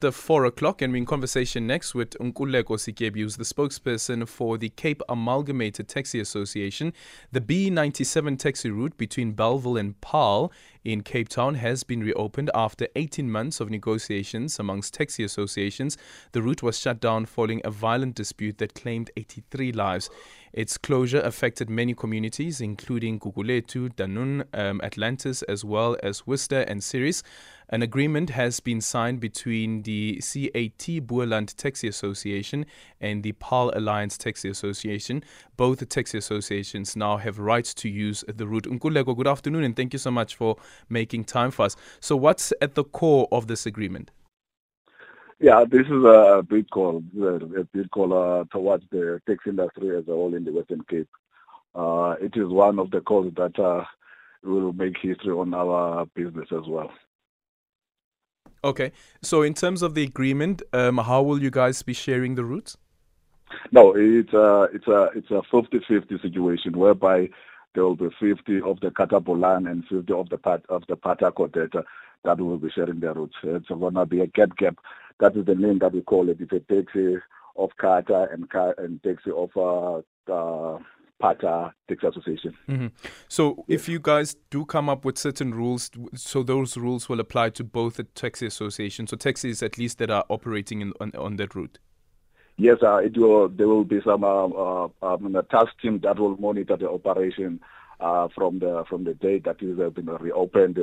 The four o'clock, and we're in conversation next with Nkululeko Sityebi, who's the spokesperson for the Cape Amalgamated Taxi Association. The B97 taxi route between Bellville and Paarl in Cape Town has been reopened after 18 months of negotiations amongst taxi associations. The route was shut down following a violent dispute that claimed 83 lives. Its closure affected many communities, including Gugulethu, Dunoon, um, Atlantis, as well as Worcester and Ceres. An agreement has been signed between the CATA Boland Taxi Association and the Paarl Alliance Taxi Association. Both taxi associations now have rights to use the route. Nkululeko, good afternoon and thank you so much for making time for us. So, what's at the core of this agreement? Yeah, this is a big call, a big call uh, towards the taxi industry as a whole in the Western Cape. Uh, it is one of the calls that uh, will make history on our business as well. Okay. So in terms of the agreement, um, how will you guys be sharing the routes? No, it's a it's a it's a 50-50 situation whereby there will be 50 of the CATA and 50 of the part of the Pata Codeta that will be sharing their routes. It's going to be a get gap. That is the name that we call it. It's a taxi of CATA and and taxi of uh, uh, Pata Taxi Association. Mm-hmm. So, yes. if you guys do come up with certain rules, so those rules will apply to both the taxi associations, so taxis at least that are operating in, on, on that route. Yes, uh, it will. There will be some uh, uh, um, a task team that will monitor the operation uh, from the from the date that it has been reopened.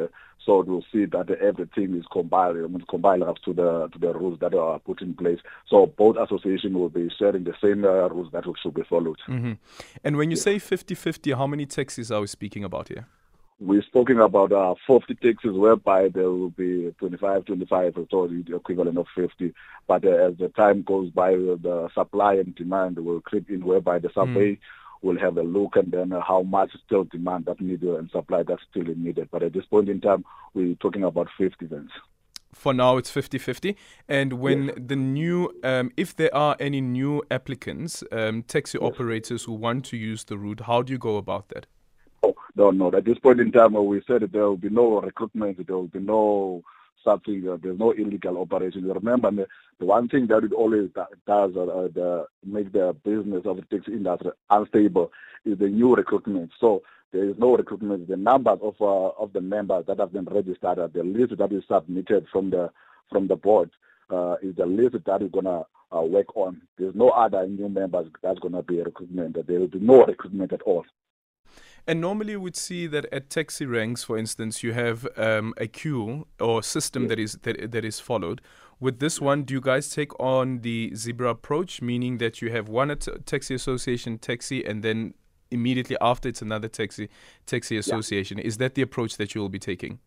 so we'll see that everything is compiled, compiled up to the to the rules that are put in place. So both associations will be sharing the same uh, rules that should be followed. Mm-hmm. And when you say 50-50, how many taxis are we speaking about here? We're speaking about uh, 40 taxis whereby there will be 25, 25, so the equivalent of 50. But uh, as the time goes by, the supply and demand will creep in whereby the survey mm we'll have a look and then uh, how much still demand that needed and supply that's still needed. But at this point in time, we're talking about 50 vans. For now, it's 50 50. And when yes. the new, um, if there are any new applicants, um, taxi yes. operators who want to use the route, how do you go about that? No, no. At this point in time, we said there will be no recruitment, there will be no something. Uh, there's no illegal operation. You Remember, the, the one thing that it always does uh, uh, the, make the business of the taxi industry unstable is the new recruitment. So there is no recruitment. The numbers of uh, of the members that have been registered, uh, the list that is submitted from the from the board uh, is the list that is gonna uh, work on. There's no other new members that's gonna be recruitment. There will be no recruitment at all. And normally we'd see that at taxi ranks, for instance, you have um, a queue or system that is that, that is followed. With this one, do you guys take on the zebra approach, meaning that you have one taxi association taxi, and then immediately after it's another taxi taxi association? Yeah. Is that the approach that you will be taking?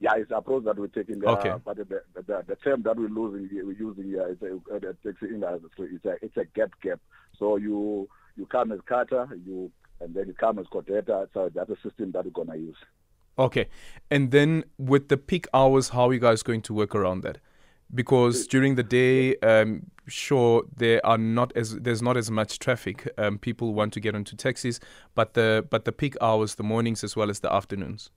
Yeah, it's the approach that we're taking. Uh, okay. But the, the, the, term that we're using, we're using here is a, a taxi industry. It's a it's a gap gap. So you you come as CATA, you and then it comes as data. So that's a system that we're going to use. Okay. And then with the peak hours, how are you guys going to work around that? Because during the day, um, sure, there are not as there's not as much traffic. Um, people want to get onto taxis, but the but the peak hours, the mornings as well as the afternoons.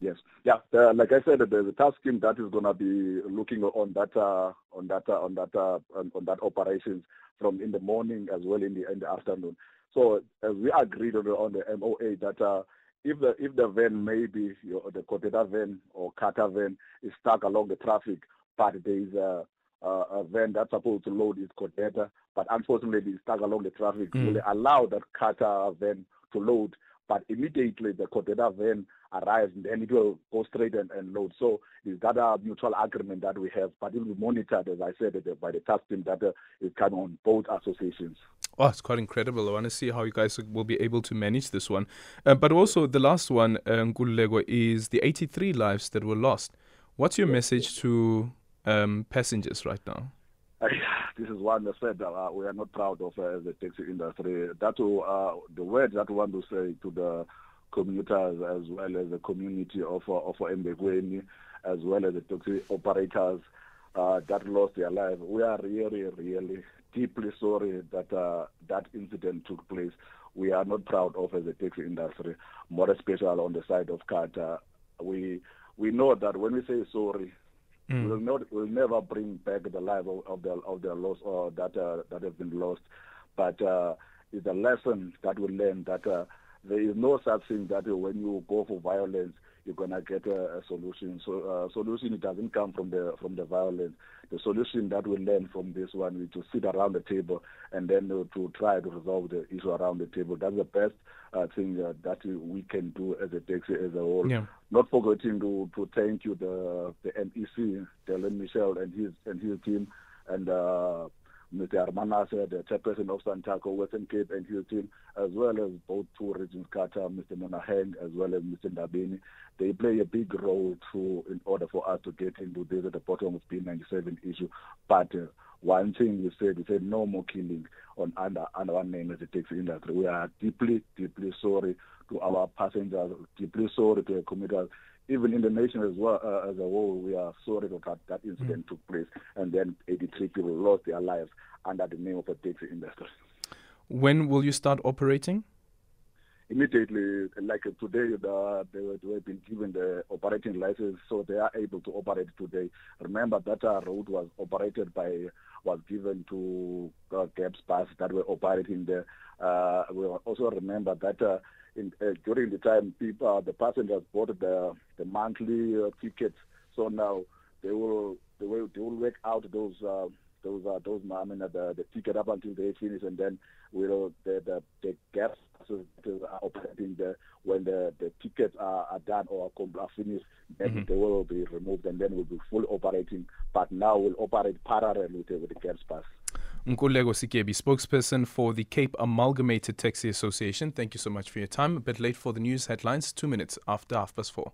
Yes, yeah. The, like I said, there's a task team that is going to be looking on that uh, on that uh, on that uh, on, on that operations from in the morning as well in the in the afternoon. So as we agreed on the, on the MOA that uh, if the if the van maybe you know, the Codeta van or CATA van is stuck along the traffic, but there is a, a, a van that's supposed to load is Codeta, but unfortunately it's stuck along the traffic, mm. will allow that CATA van to load, but immediately the Codeta van arrives and then it will go straight and, and load. So is that a mutual agreement that we have, but it will be monitored, as I said, by the task team that uh, is coming on both associations. Oh, it's quite incredible. I want to see how you guys will be able to manage this one. Uh, but also, the last one, um, is the 83 lives that were lost. What's your message to um, passengers right now? this is one that said uh, we are not proud of uh, the taxi industry. That uh, the word that we want to say to the commuters as well as the community of uh, of Mbekweni, as well as the taxi operators uh, that lost their lives. We are really, really deeply sorry that uh, that incident took place. We are not proud of as a taxi industry, more especially on the side of CATA. We we know that when we say sorry, Mm. We'll not, we'll never bring back the life of, of the of the lost or that uh, that has been lost, but uh, it's a lesson that we learn that uh, there is no such thing that when you go for violence, you're gonna get a, a solution. So uh, solution it doesn't come from the from the violence. The solution that we learn from this one is to sit around the table and then uh, to try to resolve the issue around the table. That's the best uh, thing uh, that we can do as a taxi as a whole. Yeah. Not forgetting to to thank you the the MEC, Daylin Mitchell and his and his team and. Mr. Armanase, the chairperson of Santaco, Western Cape, and his team, as well as both two regions, CATA, Mr. Monaheng, as well as Mr. Ndabeni. They play a big role to, in order for us to get into this at the bottom of B97 issue. But uh, one thing we said, we said no more killing on under, under one name as the taxi industry. We are deeply, deeply sorry to our passengers, deeply sorry to the commuters even in the nation as well uh, as a whole, we are sorry that that incident mm. took place, and then 83 people lost their lives under the name of the taxi industry. When will you start operating? Immediately, like today, the, they, were, been given the operating license, so they are able to operate today. Remember that our road was operated by was given to uh, GABS bus that were operating there. Uh, we also remember that uh, in, uh, during the time people, uh, the passengers bought the the monthly uh, tickets. So now they will they will they will work out those uh, those uh, those I mean uh, the the ticket up until they finish, and then we'll the the, the GABS are operating the when the the tickets are, are done or are finished, then mm-hmm. they will be removed, and then we'll be fully operating. But now we'll operate parallel with the, with the GABS bus. Nkululeko Sityebi, spokesperson for the Cape Amalgamated Taxi Association. Thank you so much for your time. A bit late for the news headlines, two minutes after half past four.